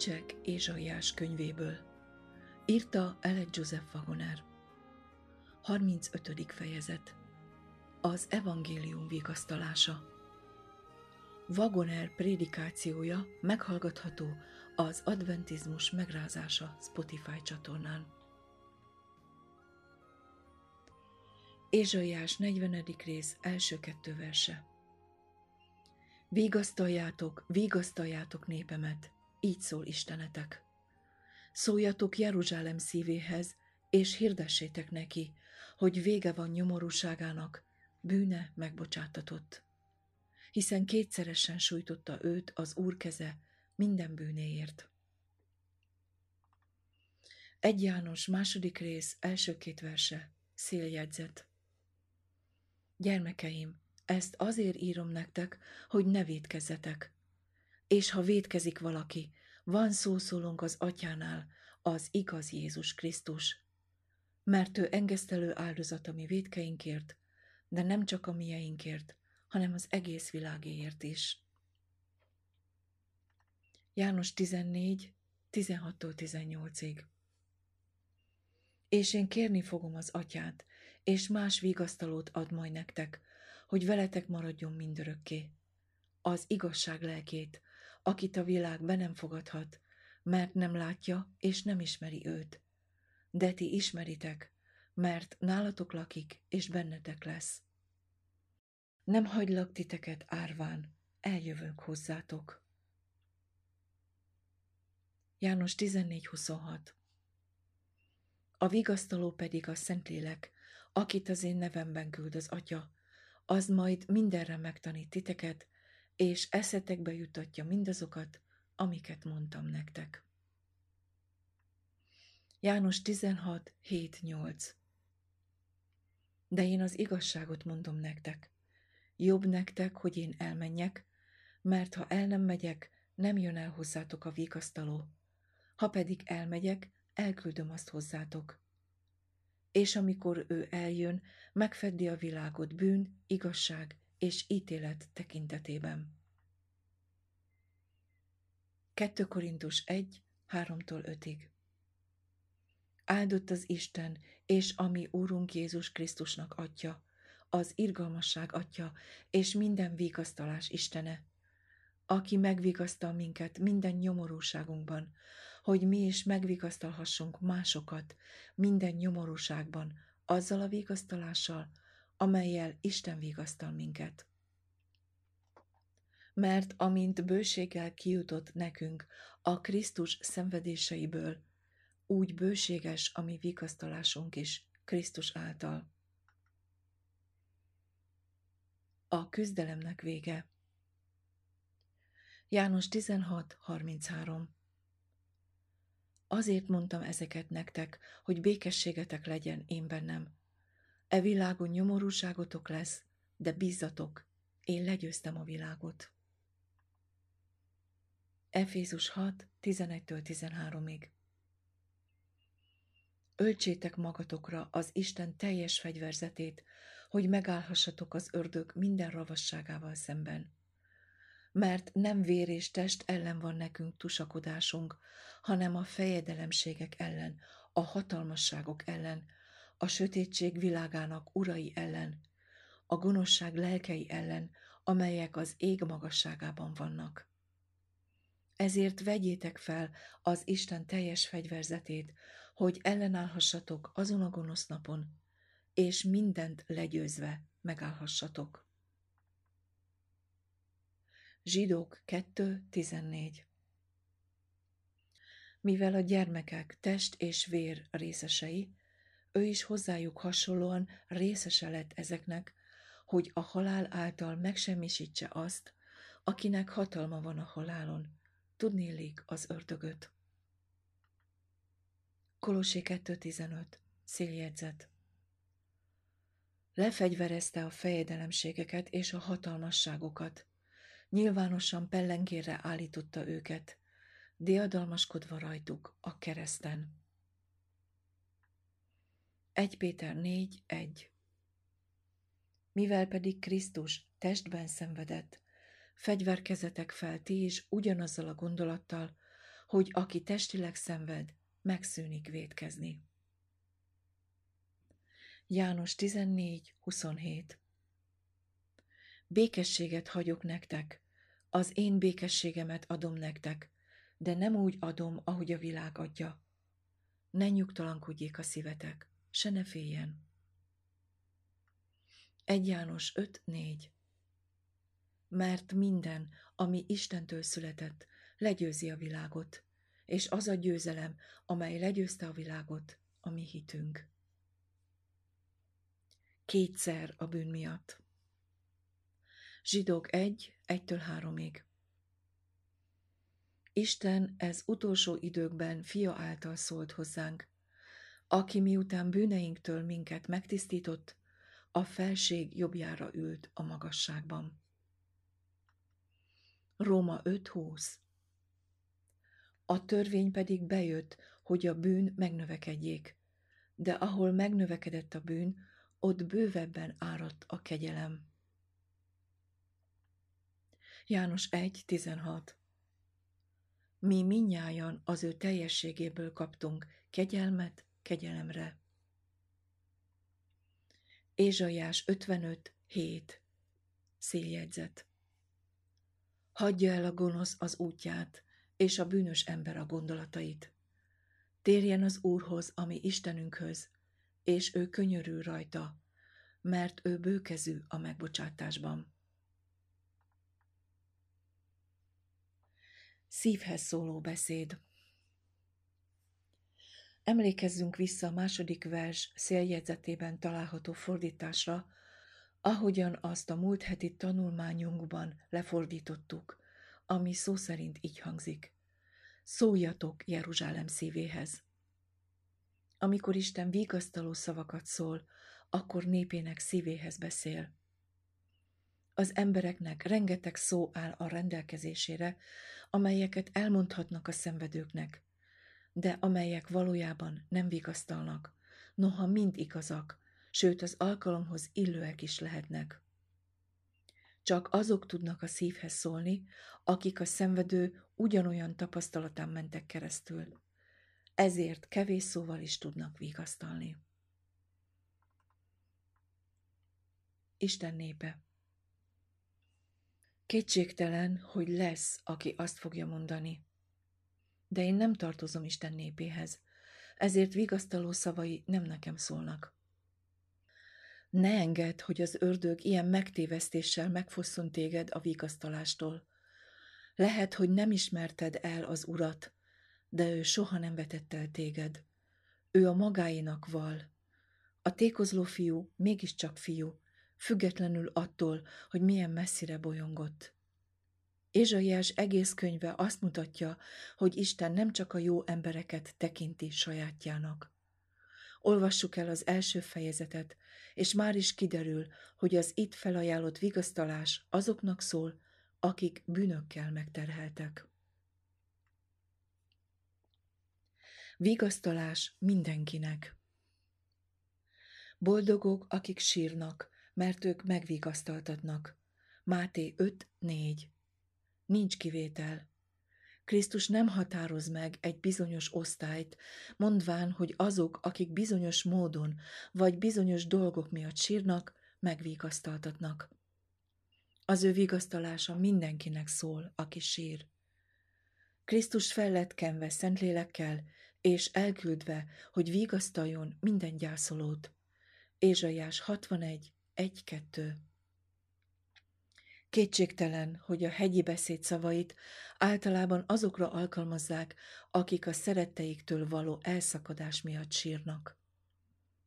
Kincsek Ézsaiás könyvéből. Írta Elek Joseph Wagoner. 35. fejezet. Az evangélium vigasztalása. Wagoner prédikációja meghallgatható az Adventizmus megrázása Spotify csatornán. Ézsaiás 40. rész első kettő verse. Vigasztaljátok, vigasztaljátok népemet, így szól Istenetek. Szóljatok Jeruzsálem szívéhez, és hirdessétek neki, hogy vége van nyomorúságának, bűne megbocsátatott. Hiszen kétszeresen sújtotta őt az Úr keze minden bűnéért. Egy János második rész első két verse, széljegyzet. Gyermekeim, ezt azért írom nektek, hogy ne védkezzetek. És ha védkezik valaki, van szószólónk az atyánál, az igaz Jézus Krisztus. Mert ő engesztelő áldozat a mi védkeinkért, de nem csak a mieinkért, hanem az egész világéért is. János 14, 16-tól 18-ig. És én kérni fogom az atyát, és más vigasztalót ad majd nektek, hogy veletek maradjon mindörökké. Az igazság lelkét, akit a világ be nem fogadhat, mert nem látja és nem ismeri őt. De ti ismeritek, mert nálatok lakik és bennetek lesz. Nem hagylak titeket árván, eljövök hozzátok. János 14.26 A vigasztaló pedig a Szentlélek, akit az én nevemben küld az Atya, az majd mindenre megtanít titeket, és eszetekbe jutatja mindazokat, amiket mondtam nektek. János 16, 7, 8 De én az igazságot mondom nektek. Jobb nektek, hogy én elmenjek, mert ha el nem megyek, nem jön el hozzátok a vigasztaló. Ha pedig elmegyek, elküldöm azt hozzátok. És amikor ő eljön, megfeddi a világot bűn, igazság és ítélet tekintetében. 2 Korintus 1, 3-tól 5-ig Áldott az Isten, és ami Úrunk Jézus Krisztusnak atya, az irgalmasság atya, és minden vigasztalás Istene, aki megvigasztal minket minden nyomorúságunkban, hogy mi is megvigasztalhassunk másokat minden nyomorúságban, azzal a vigasztalással, amelyel Isten vigasztal minket. Mert amint bőséggel kijutott nekünk a Krisztus szenvedéseiből, úgy bőséges a mi vigasztalásunk is Krisztus által. A küzdelemnek vége. János 16.33 Azért mondtam ezeket nektek, hogy békességetek legyen én bennem. E világon nyomorúságotok lesz, de bízzatok, én legyőztem a világot. Efézus 6, 11-től 13-ig Öltsétek magatokra az Isten teljes fegyverzetét, hogy megállhassatok az ördög minden ravasságával szemben. Mert nem vér és test ellen van nekünk tusakodásunk, hanem a fejedelemségek ellen, a hatalmasságok ellen, a sötétség világának urai ellen, a gonoszság lelkei ellen, amelyek az ég magasságában vannak. Ezért vegyétek fel az Isten teljes fegyverzetét, hogy ellenállhassatok azon a gonosz napon, és mindent legyőzve megállhassatok. Zsidók 2.14 Mivel a gyermekek test és vér részesei, ő is hozzájuk hasonlóan részese lett ezeknek, hogy a halál által megsemmisítse azt, akinek hatalma van a halálon, tudnélik az ördögöt. Kolossé 2.15. Széljegyzet. Lefegyverezte a fejedelemségeket és a hatalmasságokat. Nyilvánosan pellengérre állította őket, diadalmaskodva rajtuk a kereszten. 1 Péter 4.1 Mivel pedig Krisztus testben szenvedett, fegyverkezetek fel ti is ugyanazzal a gondolattal, hogy aki testileg szenved, megszűnik védkezni. János 14, 27 Békességet hagyok nektek, az én békességemet adom nektek, de nem úgy adom, ahogy a világ adja. Ne nyugtalankodjék a szívetek, se ne féljen. 1 János 5.4 Mert minden, ami Istentől született, legyőzi a világot, és az a győzelem, amely legyőzte a világot, a mi hitünk. Kétszer a bűn miatt. Zsidók 1, 1-től 3-ig. Isten ez utolsó időkben fia által szólt hozzánk, aki miután bűneinktől minket megtisztított, a felség jobbjára ült a magasságban. Róma 5.20 A törvény pedig bejött, hogy a bűn megnövekedjék, de ahol megnövekedett a bűn, ott bővebben áradt a kegyelem. János 1.16 Mi minnyájan az ő teljességéből kaptunk kegyelmet kegyelemre. Ézsaiás 55, 7. Széljegyzet. Hagyja el a gonosz az útját, és a bűnös ember a gondolatait. Térjen az Úrhoz, ami Istenünkhöz, és ő könyörül rajta, mert ő bőkezű a megbocsátásban. Szívhez szóló beszéd Emlékezzünk vissza a második vers széljegyzetében található fordításra, ahogyan azt a múlt heti tanulmányunkban lefordítottuk, ami szó szerint így hangzik. Szóljatok Jeruzsálem szívéhez. Amikor Isten vigasztaló szavakat szól, akkor népének szívéhez beszél. Az embereknek rengeteg szó áll a rendelkezésére, amelyeket elmondhatnak a szenvedőknek, de amelyek valójában nem vigasztalnak, noha mind igazak, sőt az alkalomhoz illőek is lehetnek. Csak azok tudnak a szívhez szólni, akik a szenvedő ugyanolyan tapasztalatán mentek keresztül. Ezért kevés szóval is tudnak vigasztalni. Isten népe Kétségtelen, hogy lesz, aki azt fogja mondani de én nem tartozom Isten népéhez, ezért vigasztaló szavai nem nekem szólnak. Ne engedd, hogy az ördög ilyen megtévesztéssel megfosszon téged a vigasztalástól. Lehet, hogy nem ismerted el az urat, de ő soha nem vetett el téged. Ő a magáinak val. A tékozló fiú mégiscsak fiú, függetlenül attól, hogy milyen messzire bolyongott. Ézsaiás egész könyve azt mutatja, hogy Isten nem csak a jó embereket tekinti sajátjának. Olvassuk el az első fejezetet, és már is kiderül, hogy az itt felajánlott vigasztalás azoknak szól, akik bűnökkel megterheltek. Vigasztalás mindenkinek. Boldogok, akik sírnak, mert ők megvigasztaltatnak. Máté 5.4 Nincs kivétel. Krisztus nem határoz meg egy bizonyos osztályt, mondván, hogy azok, akik bizonyos módon vagy bizonyos dolgok miatt sírnak, megvigasztaltatnak. Az ő vigasztalása mindenkinek szól, aki sír. Krisztus fel kenve Szentlélekkel, és elküldve, hogy vigasztaljon minden gyászolót. Ézsaiás 61, 1-2 Kétségtelen, hogy a hegyi beszéd szavait általában azokra alkalmazzák, akik a szeretteiktől való elszakadás miatt sírnak.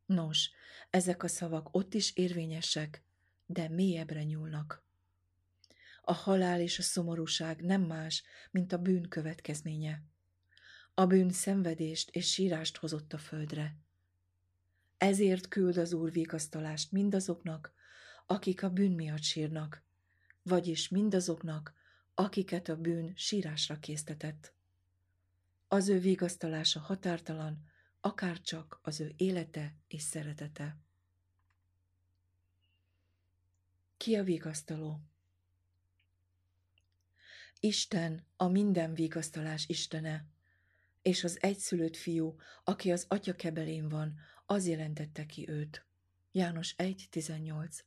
Nos, ezek a szavak ott is érvényesek, de mélyebbre nyúlnak. A halál és a szomorúság nem más, mint a bűn következménye. A bűn szenvedést és sírást hozott a földre. Ezért küld az Úr vigasztalást mindazoknak, akik a bűn miatt sírnak, vagyis mindazoknak, akiket a bűn sírásra késztetett. Az ő vigasztalása határtalan, akár csak az ő élete és szeretete. Ki a vigasztaló? Isten a minden vigasztalás Istene, és az egyszülött fiú, aki az atya kebelén van, az jelentette ki őt. János 1.18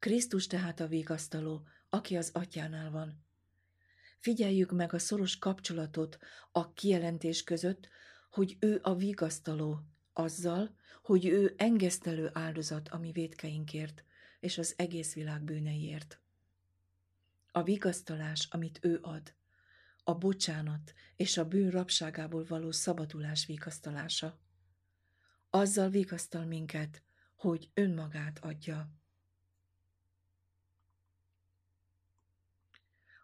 Krisztus tehát a vigasztaló, aki az atyánál van. Figyeljük meg a szoros kapcsolatot a kijelentés között, hogy ő a vigasztaló, azzal, hogy ő engesztelő áldozat a mi védkeinkért és az egész világ bűneiért. A vigasztalás, amit ő ad, a bocsánat és a bűn rabságából való szabadulás vigasztalása. Azzal vigasztal minket, hogy önmagát adja.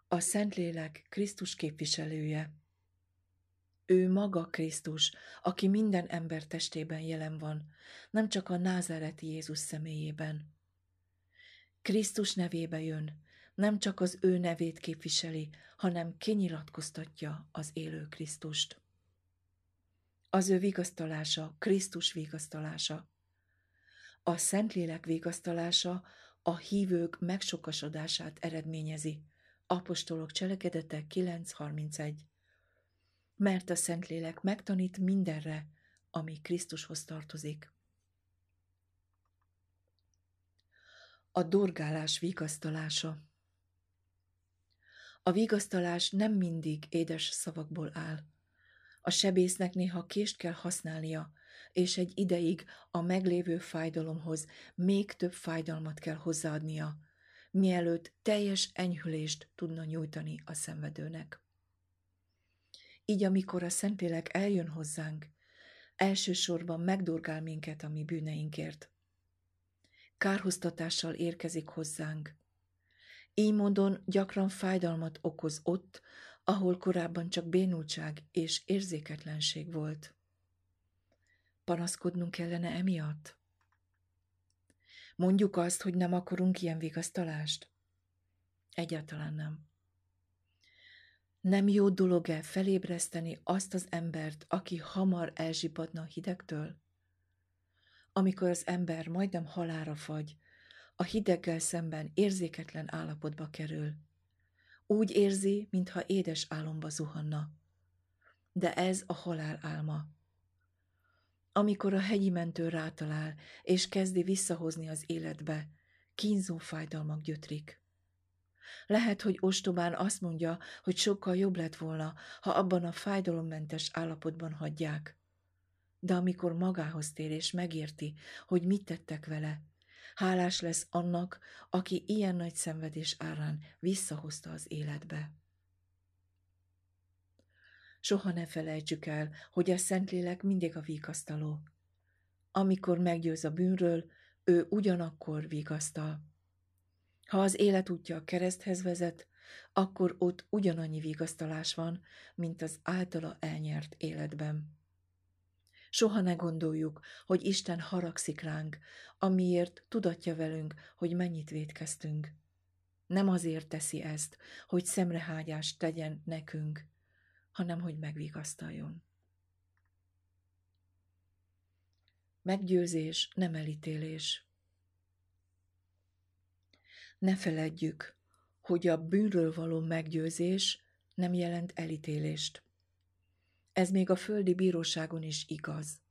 A Szentlélek Krisztus képviselője. Ő maga Krisztus, aki minden ember testében jelen van, nem csak a názereti Jézus személyében. Krisztus nevébe jön, nem csak az ő nevét képviseli, hanem kinyilatkoztatja az élő Krisztust. Az ő vigasztalása, Krisztus vigasztalása. A Szentlélek vigasztalása a hívők megsokasodását eredményezi. Apostolok cselekedete 9.31 Mert a Szentlélek megtanít mindenre, ami Krisztushoz tartozik. A dorgálás vigasztalása a vigasztalás nem mindig édes szavakból áll. A sebésznek néha kést kell használnia, és egy ideig a meglévő fájdalomhoz még több fájdalmat kell hozzáadnia, mielőtt teljes enyhülést tudna nyújtani a szenvedőnek. Így amikor a Szentlélek eljön hozzánk, elsősorban megdurgál minket a mi bűneinkért. Kárhoztatással érkezik hozzánk, így módon gyakran fájdalmat okoz ott, ahol korábban csak bénultság és érzéketlenség volt. Panaszkodnunk kellene emiatt? Mondjuk azt, hogy nem akarunk ilyen vigasztalást? Egyáltalán nem. Nem jó dolog-e felébreszteni azt az embert, aki hamar elzsipadna a hidegtől? Amikor az ember majdnem halára fagy, a hideggel szemben érzéketlen állapotba kerül. Úgy érzi, mintha édes álomba zuhanna. De ez a halál álma. Amikor a hegyi mentő rátalál, és kezdi visszahozni az életbe, kínzó fájdalmak gyötrik. Lehet, hogy ostobán azt mondja, hogy sokkal jobb lett volna, ha abban a fájdalommentes állapotban hagyják. De amikor magához tér és megérti, hogy mit tettek vele, Hálás lesz annak, aki ilyen nagy szenvedés árán visszahozta az életbe. Soha ne felejtsük el, hogy a Szentlélek mindig a vigasztaló. Amikor meggyőz a bűnről, ő ugyanakkor vigasztal. Ha az életútja a kereszthez vezet, akkor ott ugyanannyi vigasztalás van, mint az általa elnyert életben. Soha ne gondoljuk, hogy Isten haragszik ránk, amiért tudatja velünk, hogy mennyit védkeztünk. Nem azért teszi ezt, hogy szemrehágyást tegyen nekünk, hanem hogy megvigasztaljon. Meggyőzés nem elítélés. Ne feledjük, hogy a bűnről való meggyőzés nem jelent elítélést. Ez még a földi bíróságon is igaz.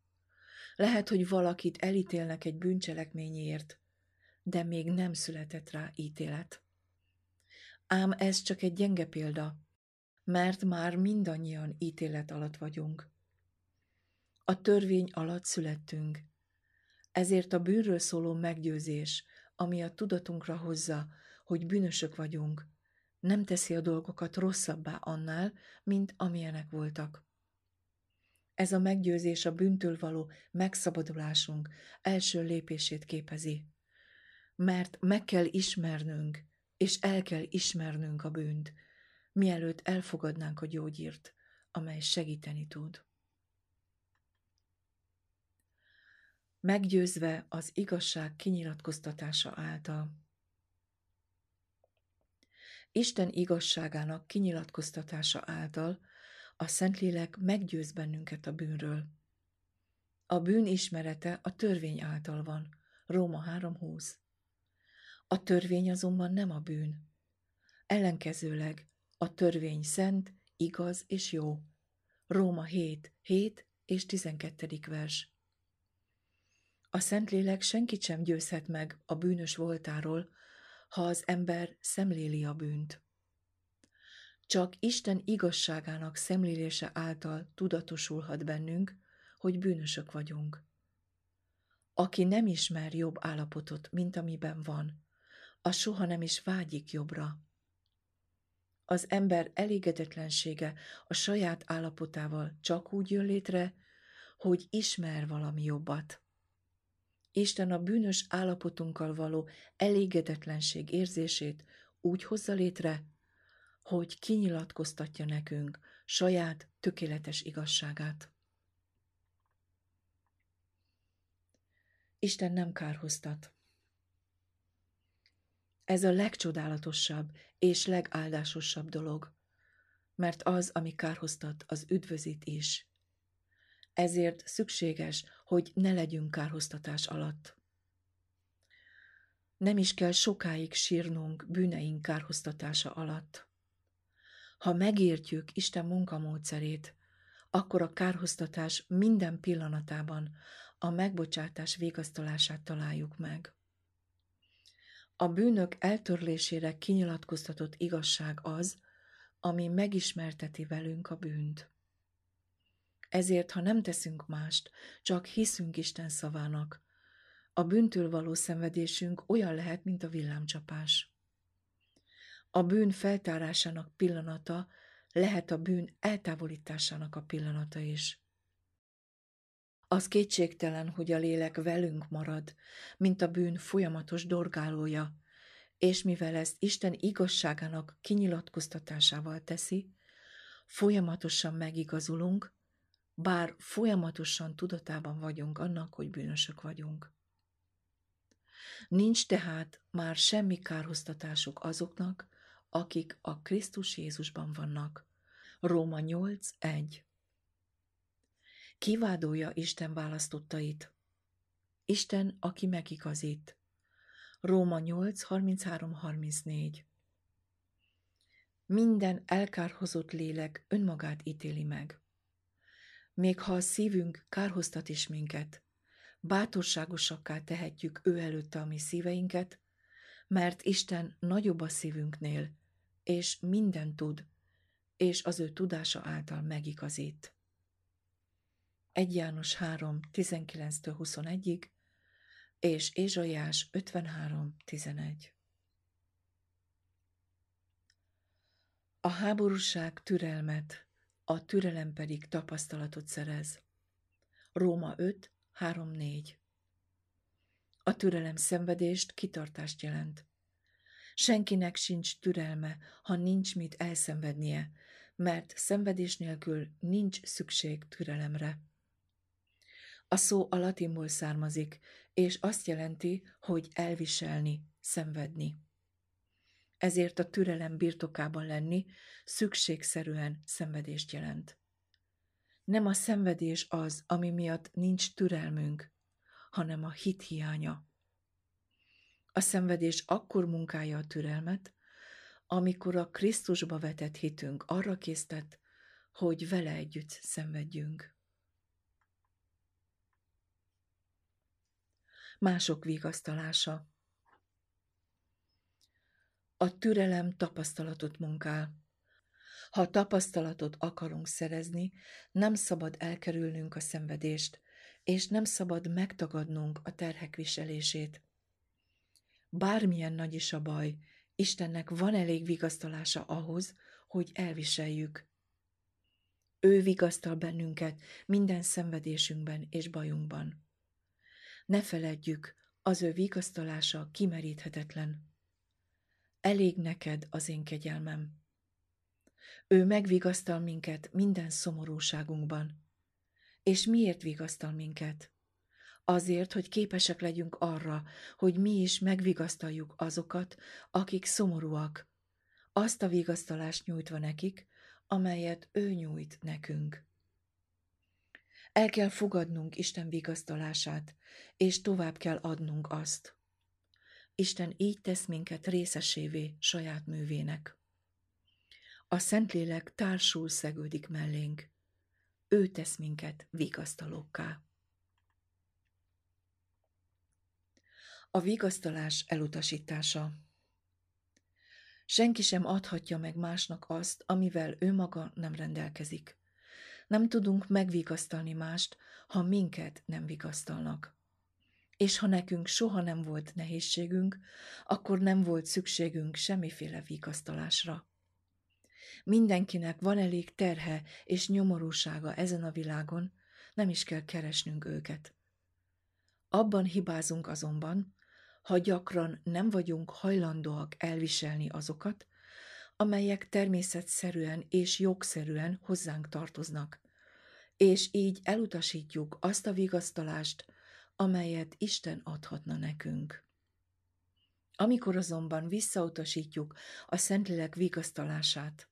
Lehet, hogy valakit elítélnek egy bűncselekményért, de még nem született rá ítélet. Ám ez csak egy gyenge példa, mert már mindannyian ítélet alatt vagyunk. A törvény alatt születtünk, ezért a bűnről szóló meggyőzés, ami a tudatunkra hozza, hogy bűnösök vagyunk, nem teszi a dolgokat rosszabbá annál, mint amilyenek voltak. Ez a meggyőzés a bűntől való megszabadulásunk első lépését képezi. Mert meg kell ismernünk, és el kell ismernünk a bűnt, mielőtt elfogadnánk a gyógyírt, amely segíteni tud. Meggyőzve az igazság kinyilatkoztatása által. Isten igazságának kinyilatkoztatása által a Szentlélek meggyőz bennünket a bűnről. A bűn ismerete a törvény által van. Róma 3.20 A törvény azonban nem a bűn. Ellenkezőleg a törvény szent, igaz és jó. Róma 7, 7 és 12. vers. A Szentlélek senkit sem győzhet meg a bűnös voltáról, ha az ember szemléli a bűnt. Csak Isten igazságának szemlélése által tudatosulhat bennünk, hogy bűnösök vagyunk. Aki nem ismer jobb állapotot, mint amiben van, az soha nem is vágyik jobbra. Az ember elégedetlensége a saját állapotával csak úgy jön létre, hogy ismer valami jobbat. Isten a bűnös állapotunkkal való elégedetlenség érzését úgy hozza létre, hogy kinyilatkoztatja nekünk saját tökéletes igazságát. Isten nem kárhoztat. Ez a legcsodálatosabb és legáldásosabb dolog, mert az, ami kárhoztat, az üdvözít is. Ezért szükséges, hogy ne legyünk kárhoztatás alatt. Nem is kell sokáig sírnunk bűneink kárhoztatása alatt. Ha megértjük Isten munkamódszerét, akkor a kárhoztatás minden pillanatában a megbocsátás végasztalását találjuk meg. A bűnök eltörlésére kinyilatkoztatott igazság az, ami megismerteti velünk a bűnt. Ezért, ha nem teszünk mást, csak hiszünk Isten szavának, a bűntől való szenvedésünk olyan lehet, mint a villámcsapás. A bűn feltárásának pillanata lehet a bűn eltávolításának a pillanata is. Az kétségtelen, hogy a lélek velünk marad, mint a bűn folyamatos dorgálója, és mivel ezt Isten igazságának kinyilatkoztatásával teszi, folyamatosan megigazulunk, bár folyamatosan tudatában vagyunk annak, hogy bűnösök vagyunk. Nincs tehát már semmi kárhoztatásuk azoknak, akik a Krisztus Jézusban vannak. Róma 8.1 Kivádolja Isten választottait. Isten, aki megigazít. Róma 8, 33, 34 Minden elkárhozott lélek önmagát ítéli meg. Még ha a szívünk kárhoztat is minket, bátorságosakká tehetjük ő előtte a mi szíveinket, mert Isten nagyobb a szívünknél, és minden tud, és az ő tudása által megigazít. 1 János 3, 19-21-ig, és Ézsaiás 53, 11. A háborúság türelmet, a türelem pedig tapasztalatot szerez. Róma 5, 3, 4. A türelem szenvedést, kitartást jelent. Senkinek sincs türelme, ha nincs mit elszenvednie, mert szenvedés nélkül nincs szükség türelemre. A szó a latinból származik, és azt jelenti, hogy elviselni, szenvedni. Ezért a türelem birtokában lenni szükségszerűen szenvedést jelent. Nem a szenvedés az, ami miatt nincs türelmünk, hanem a hit hiánya. A szenvedés akkor munkálja a türelmet, amikor a Krisztusba vetett hitünk arra késztet, hogy vele együtt szenvedjünk. Mások vigasztalása A türelem tapasztalatot munkál. Ha tapasztalatot akarunk szerezni, nem szabad elkerülnünk a szenvedést, és nem szabad megtagadnunk a terhek viselését. Bármilyen nagy is a baj, Istennek van elég vigasztalása ahhoz, hogy elviseljük. Ő vigasztal bennünket minden szenvedésünkben és bajunkban. Ne feledjük, az ő vigasztalása kimeríthetetlen. Elég neked az én kegyelmem. Ő megvigasztal minket minden szomorúságunkban. És miért vigasztal minket? Azért, hogy képesek legyünk arra, hogy mi is megvigasztaljuk azokat, akik szomorúak, azt a vigasztalást nyújtva nekik, amelyet ő nyújt nekünk. El kell fogadnunk Isten vigasztalását, és tovább kell adnunk azt. Isten így tesz minket részesévé saját művének. A Szentlélek társul szegődik mellénk. ő tesz minket vigasztalókká. A vigasztalás elutasítása Senki sem adhatja meg másnak azt, amivel ő maga nem rendelkezik. Nem tudunk megvigasztalni mást, ha minket nem vigasztalnak. És ha nekünk soha nem volt nehézségünk, akkor nem volt szükségünk semmiféle vigasztalásra. Mindenkinek van elég terhe és nyomorúsága ezen a világon, nem is kell keresnünk őket. Abban hibázunk azonban, ha gyakran nem vagyunk hajlandóak elviselni azokat, amelyek természetszerűen és jogszerűen hozzánk tartoznak, és így elutasítjuk azt a vigasztalást, amelyet Isten adhatna nekünk. Amikor azonban visszautasítjuk a Szentlélek vigasztalását,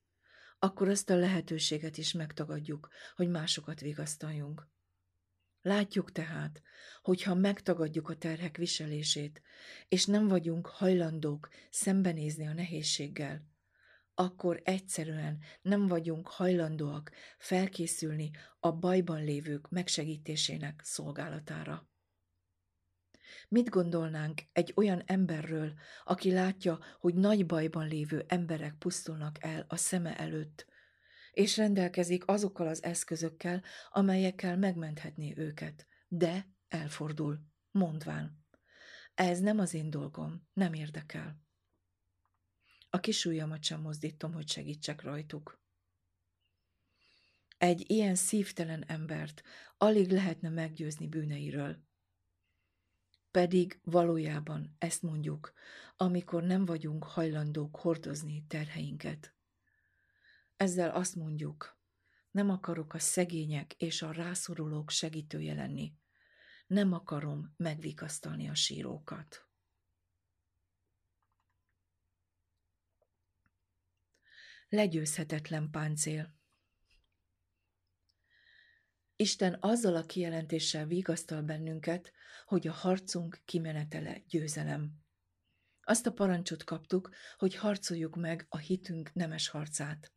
akkor azt a lehetőséget is megtagadjuk, hogy másokat vigasztaljunk. Látjuk tehát, hogyha megtagadjuk a terhek viselését, és nem vagyunk hajlandók szembenézni a nehézséggel, akkor egyszerűen nem vagyunk hajlandóak felkészülni a bajban lévők megsegítésének szolgálatára. Mit gondolnánk egy olyan emberről, aki látja, hogy nagy bajban lévő emberek pusztulnak el a szeme előtt, és rendelkezik azokkal az eszközökkel, amelyekkel megmenthetné őket, de elfordul, mondván. Ez nem az én dolgom, nem érdekel. A kis ujjamat sem mozdítom, hogy segítsek rajtuk. Egy ilyen szívtelen embert alig lehetne meggyőzni bűneiről. Pedig valójában ezt mondjuk, amikor nem vagyunk hajlandók hordozni terheinket. Ezzel azt mondjuk, nem akarok a szegények és a rászorulók segítője lenni. Nem akarom megvikasztalni a sírókat. Legyőzhetetlen páncél Isten azzal a kijelentéssel vigasztal bennünket, hogy a harcunk kimenetele győzelem. Azt a parancsot kaptuk, hogy harcoljuk meg a hitünk nemes harcát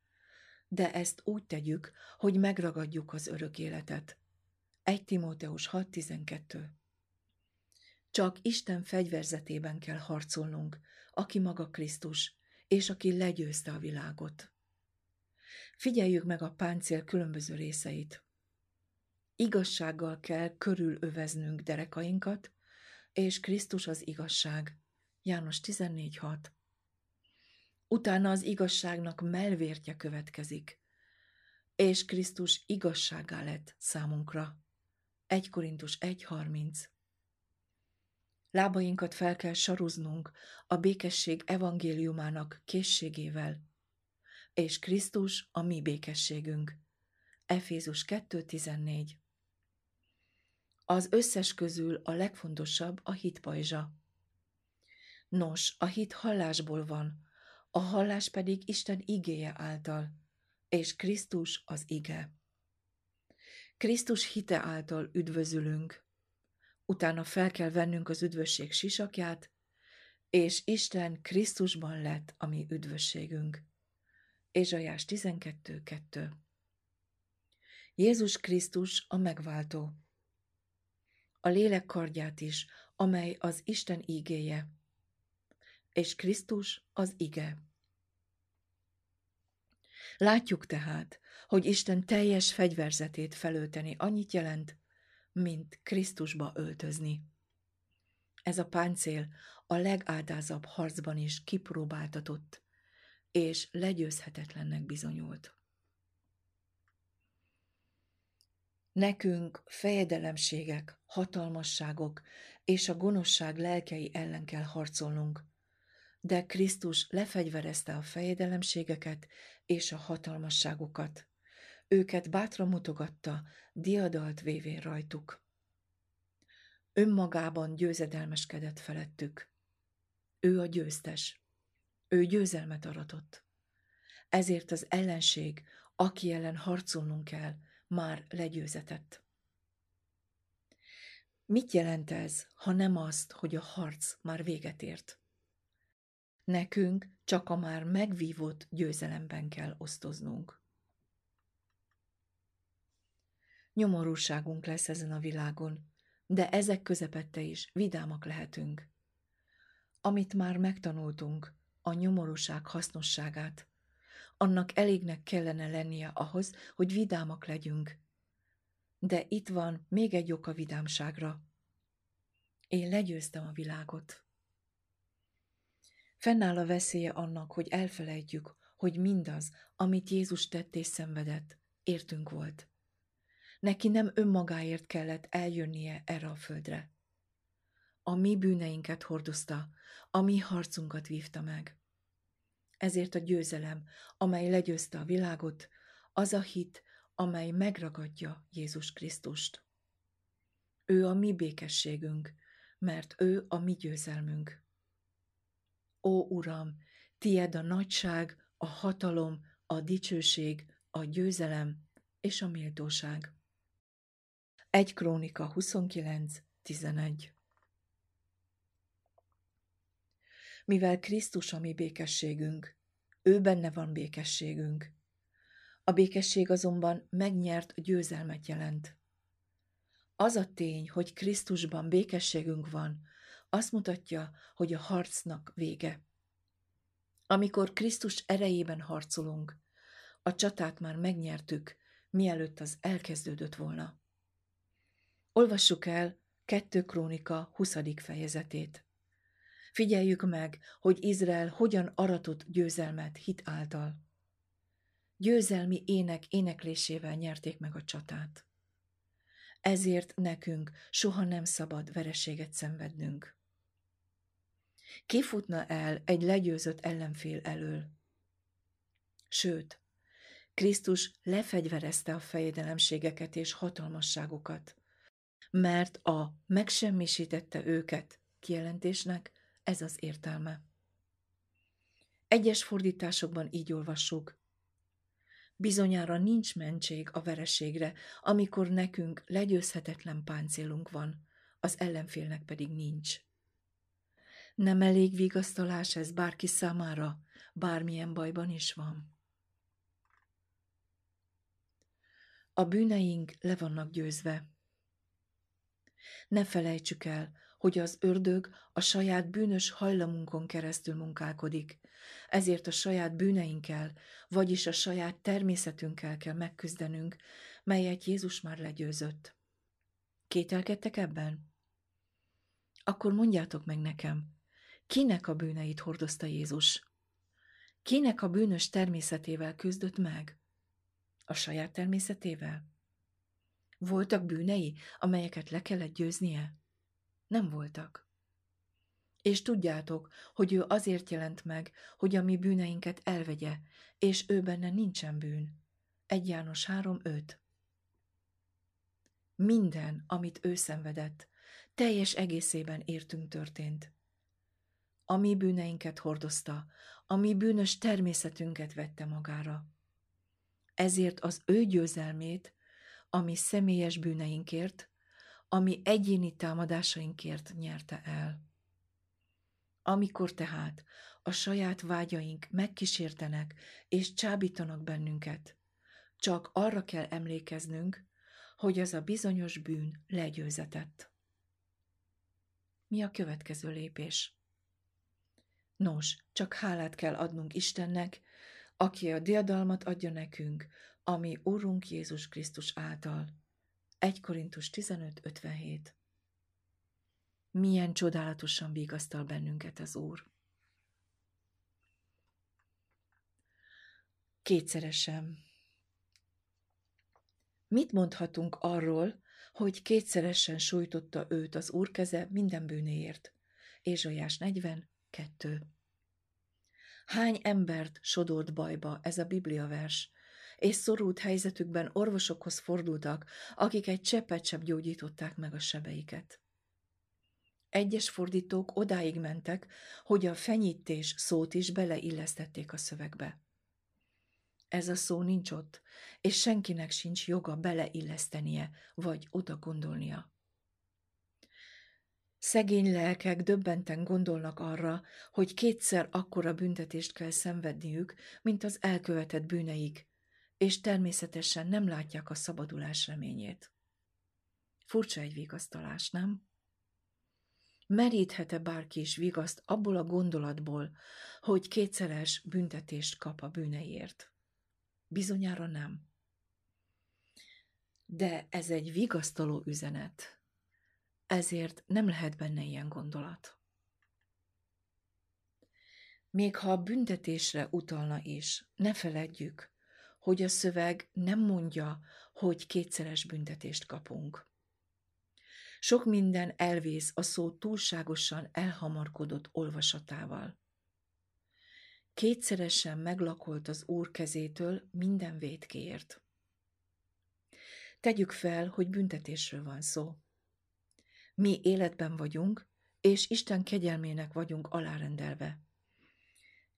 de ezt úgy tegyük, hogy megragadjuk az örök életet. 1 Timóteus 6.12 Csak Isten fegyverzetében kell harcolnunk, aki maga Krisztus, és aki legyőzte a világot. Figyeljük meg a páncél különböző részeit. Igazsággal kell körülöveznünk derekainkat, és Krisztus az igazság. János 14.6 Utána az igazságnak melvértje következik, és Krisztus igazságá lett számunkra. 1 Korintus 1.30 Lábainkat fel kell saruznunk a békesség evangéliumának készségével, és Krisztus a mi békességünk. Efézus 2.14 Az összes közül a legfontosabb a hit pajzsa. Nos, a hit hallásból van, a hallás pedig Isten igéje által, és Krisztus az ige. Krisztus hite által üdvözülünk, utána fel kell vennünk az üdvösség sisakját, és Isten Krisztusban lett a mi üdvösségünk. Ézsajás 12.2 Jézus Krisztus a megváltó. A lélek kardját is, amely az Isten ígéje, és Krisztus az ige. Látjuk tehát, hogy Isten teljes fegyverzetét felölteni annyit jelent, mint Krisztusba öltözni. Ez a páncél a legádázabb harcban is kipróbáltatott, és legyőzhetetlennek bizonyult. Nekünk fejedelemségek, hatalmasságok és a gonoszság lelkei ellen kell harcolnunk, de Krisztus lefegyverezte a fejedelemségeket és a hatalmasságokat. Őket bátra mutogatta, diadalt vévén rajtuk. Önmagában győzedelmeskedett felettük. Ő a győztes. Ő győzelmet aratott. Ezért az ellenség, aki ellen harcolnunk kell, már legyőzetett. Mit jelent ez, ha nem azt, hogy a harc már véget ért? Nekünk csak a már megvívott győzelemben kell osztoznunk. Nyomorúságunk lesz ezen a világon, de ezek közepette is vidámak lehetünk. Amit már megtanultunk, a nyomorúság hasznosságát, annak elégnek kellene lennie ahhoz, hogy vidámak legyünk. De itt van még egy ok a vidámságra. Én legyőztem a világot. Fennáll a veszélye annak, hogy elfelejtjük, hogy mindaz, amit Jézus tett és szenvedett, értünk volt. Neki nem önmagáért kellett eljönnie erre a földre. A mi bűneinket hordozta, a mi harcunkat vívta meg. Ezért a győzelem, amely legyőzte a világot, az a hit, amely megragadja Jézus Krisztust. Ő a mi békességünk, mert ő a mi győzelmünk. Ó Uram, tied a nagyság, a hatalom, a dicsőség, a győzelem és a méltóság. 1 Krónika 29.11 Mivel Krisztus a mi békességünk, ő benne van békességünk. A békesség azonban megnyert győzelmet jelent. Az a tény, hogy Krisztusban békességünk van, azt mutatja, hogy a harcnak vége. Amikor Krisztus erejében harcolunk, a csatát már megnyertük, mielőtt az elkezdődött volna. Olvassuk el 2 Krónika 20. fejezetét. Figyeljük meg, hogy Izrael hogyan aratott győzelmet hit által. Győzelmi ének éneklésével nyerték meg a csatát. Ezért nekünk soha nem szabad vereséget szenvednünk. Kifutna el egy legyőzött ellenfél elől. Sőt, Krisztus lefegyverezte a fejedelemségeket és hatalmasságokat, mert a megsemmisítette őket kijelentésnek ez az értelme. Egyes fordításokban így olvassuk. Bizonyára nincs mentség a vereségre, amikor nekünk legyőzhetetlen páncélunk van, az ellenfélnek pedig nincs. Nem elég vigasztalás ez bárki számára, bármilyen bajban is van. A bűneink le vannak győzve. Ne felejtsük el, hogy az ördög a saját bűnös hajlamunkon keresztül munkálkodik, ezért a saját bűneinkkel, vagyis a saját természetünkkel kell megküzdenünk, melyet Jézus már legyőzött. Kételkedtek ebben? Akkor mondjátok meg nekem, kinek a bűneit hordozta Jézus? Kinek a bűnös természetével küzdött meg? A saját természetével? Voltak bűnei, amelyeket le kellett győznie? Nem voltak. És tudjátok, hogy ő azért jelent meg, hogy a mi bűneinket elvegye, és ő benne nincsen bűn. 1 János 3.5 Minden, amit ő szenvedett, teljes egészében értünk történt. A mi bűneinket hordozta, a mi bűnös természetünket vette magára. Ezért az ő győzelmét, ami személyes bűneinkért, ami egyéni támadásainkért nyerte el. Amikor tehát a saját vágyaink megkísértenek és csábítanak bennünket, csak arra kell emlékeznünk, hogy az a bizonyos bűn legyőzetett. Mi a következő lépés? Nos, csak hálát kell adnunk Istennek, aki a diadalmat adja nekünk, ami Urunk Jézus Krisztus által. 1 Korintus 15.57 Milyen csodálatosan vigasztal bennünket az Úr. Kétszeresen. Mit mondhatunk arról, hogy kétszeresen sújtotta őt az Úr keze minden bűnéért? Ézsajás 42. Hány embert sodort bajba ez a Biblia vers, és szorult helyzetükben orvosokhoz fordultak, akik egy cseppet sem gyógyították meg a sebeiket. Egyes fordítók odáig mentek, hogy a fenyítés szót is beleillesztették a szövegbe. Ez a szó nincs ott, és senkinek sincs joga beleillesztenie, vagy oda gondolnia. Szegény lelkek döbbenten gondolnak arra, hogy kétszer akkora büntetést kell szenvedniük, mint az elkövetett bűneik, és természetesen nem látják a szabadulás reményét. Furcsa egy vigasztalás, nem? Meríthet-e bárki is vigaszt abból a gondolatból, hogy kétszeres büntetést kap a bűneiért? Bizonyára nem. De ez egy vigasztaló üzenet, ezért nem lehet benne ilyen gondolat. Még ha a büntetésre utalna is, ne feledjük, hogy a szöveg nem mondja, hogy kétszeres büntetést kapunk. Sok minden elvész a szó túlságosan elhamarkodott olvasatával. Kétszeresen meglakolt az Úr kezétől minden védkéért. Tegyük fel, hogy büntetésről van szó. Mi életben vagyunk, és Isten kegyelmének vagyunk alárendelve.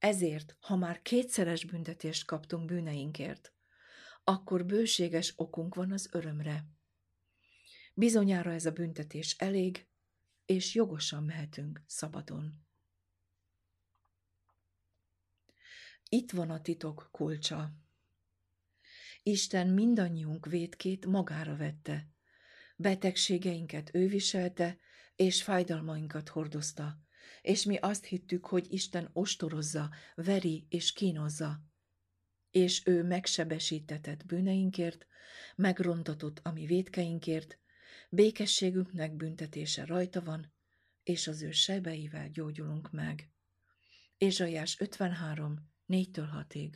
Ezért, ha már kétszeres büntetést kaptunk bűneinkért, akkor bőséges okunk van az örömre. Bizonyára ez a büntetés elég, és jogosan mehetünk szabadon. Itt van a titok kulcsa. Isten mindannyiunk vétkét magára vette. Betegségeinket ő viselte, és fájdalmainkat hordozta, és mi azt hittük, hogy Isten ostorozza, veri és kínozza. És ő megsebesítetett bűneinkért, megrontatott a mi vétkeinkért, békességünknek büntetése rajta van, és az ő sebeivel gyógyulunk meg. Ézsaiás 53, 4-től 6-ig.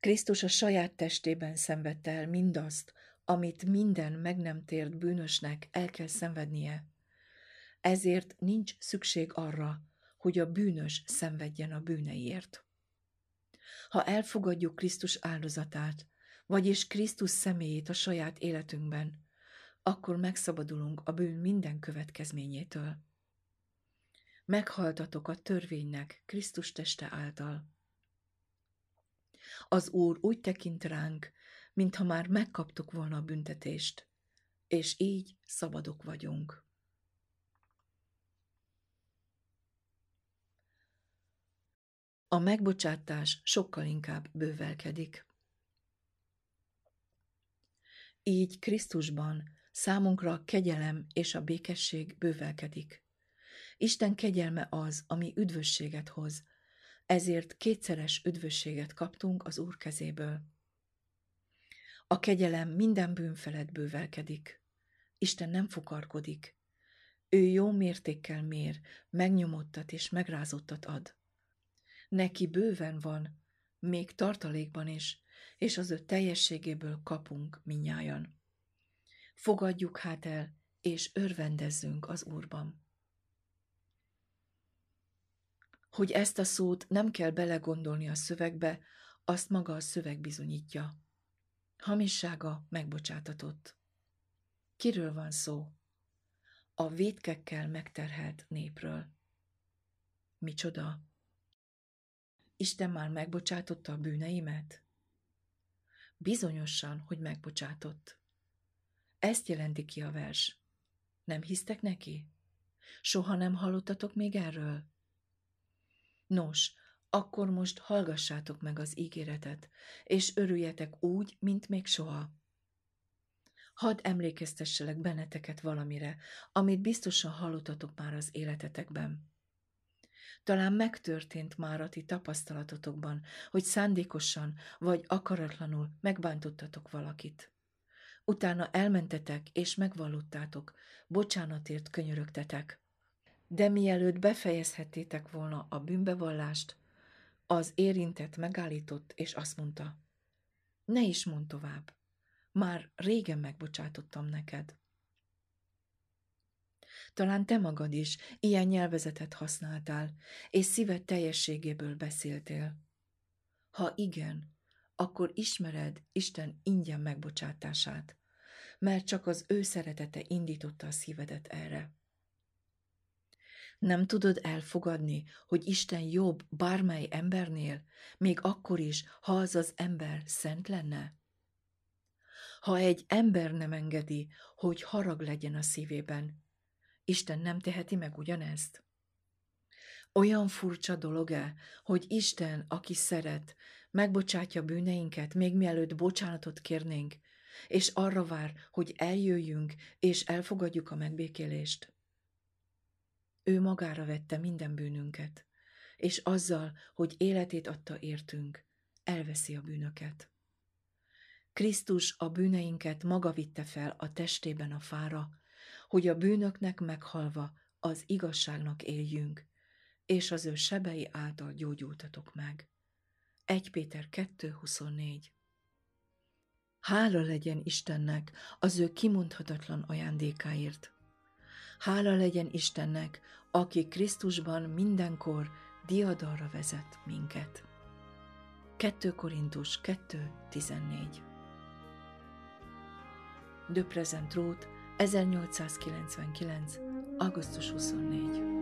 Krisztus a saját testében szenvedte el mindazt, amit minden meg nem tért bűnösnek el kell szenvednie. Ezért nincs szükség arra, hogy a bűnös szenvedjen a bűneiért. Ha elfogadjuk Krisztus áldozatát, vagyis Krisztus személyét a saját életünkben, akkor megszabadulunk a bűn minden következményétől. Meghaltatok a törvénynek Krisztus teste által. Az Úr úgy tekint ránk, mintha már megkaptuk volna a büntetést, és így szabadok vagyunk. A megbocsátás sokkal inkább bővelkedik. Így Krisztusban számunkra a kegyelem és a békesség bővelkedik. Isten kegyelme az, ami üdvösséget hoz, ezért kétszeres üdvösséget kaptunk az Úr kezéből. A kegyelem minden bűn felett bővelkedik. Isten nem fukarkodik. Ő jó mértékkel mér, megnyomottat és megrázottat ad. Neki bőven van, még tartalékban is, és az ő teljességéből kapunk minnyájan. Fogadjuk hát el, és örvendezzünk az Úrban. Hogy ezt a szót nem kell belegondolni a szövegbe, azt maga a szöveg bizonyítja. Hamissága megbocsátatott. Kiről van szó? A vétkekkel megterhelt népről. Micsoda? Isten már megbocsátotta a bűneimet? Bizonyosan, hogy megbocsátott. Ezt jelenti ki a vers. Nem hisztek neki? Soha nem hallottatok még erről? Nos, akkor most hallgassátok meg az ígéretet, és örüljetek úgy, mint még soha. Hadd emlékeztesselek benneteket valamire, amit biztosan hallottatok már az életetekben. Talán megtörtént már a ti tapasztalatotokban, hogy szándékosan vagy akaratlanul megbántottatok valakit. Utána elmentetek és megvallottátok, bocsánatért könyörögtetek. De mielőtt befejezhettétek volna a bűnbevallást, az érintett megállított, és azt mondta, ne is mond tovább, már régen megbocsátottam neked. Talán te magad is ilyen nyelvezetet használtál, és szíved teljességéből beszéltél. Ha igen, akkor ismered Isten ingyen megbocsátását, mert csak az ő szeretete indította a szívedet erre. Nem tudod elfogadni, hogy Isten jobb bármely embernél, még akkor is, ha az az ember szent lenne? Ha egy ember nem engedi, hogy harag legyen a szívében, Isten nem teheti meg ugyanezt? Olyan furcsa dolog-e, hogy Isten, aki szeret, megbocsátja bűneinket, még mielőtt bocsánatot kérnénk, és arra vár, hogy eljöjjünk és elfogadjuk a megbékélést. Ő magára vette minden bűnünket, és azzal, hogy életét adta értünk, elveszi a bűnöket. Krisztus a bűneinket maga vitte fel a testében a fára, hogy a bűnöknek meghalva az igazságnak éljünk, és az ő sebei által gyógyultatok meg. 1 Péter 2.24 Hála legyen Istennek az ő kimondhatatlan ajándékáért. Hála legyen Istennek, aki Krisztusban mindenkor diadalra vezet minket. 2 Korintus 2.14 De Present Road 1899. augusztus 24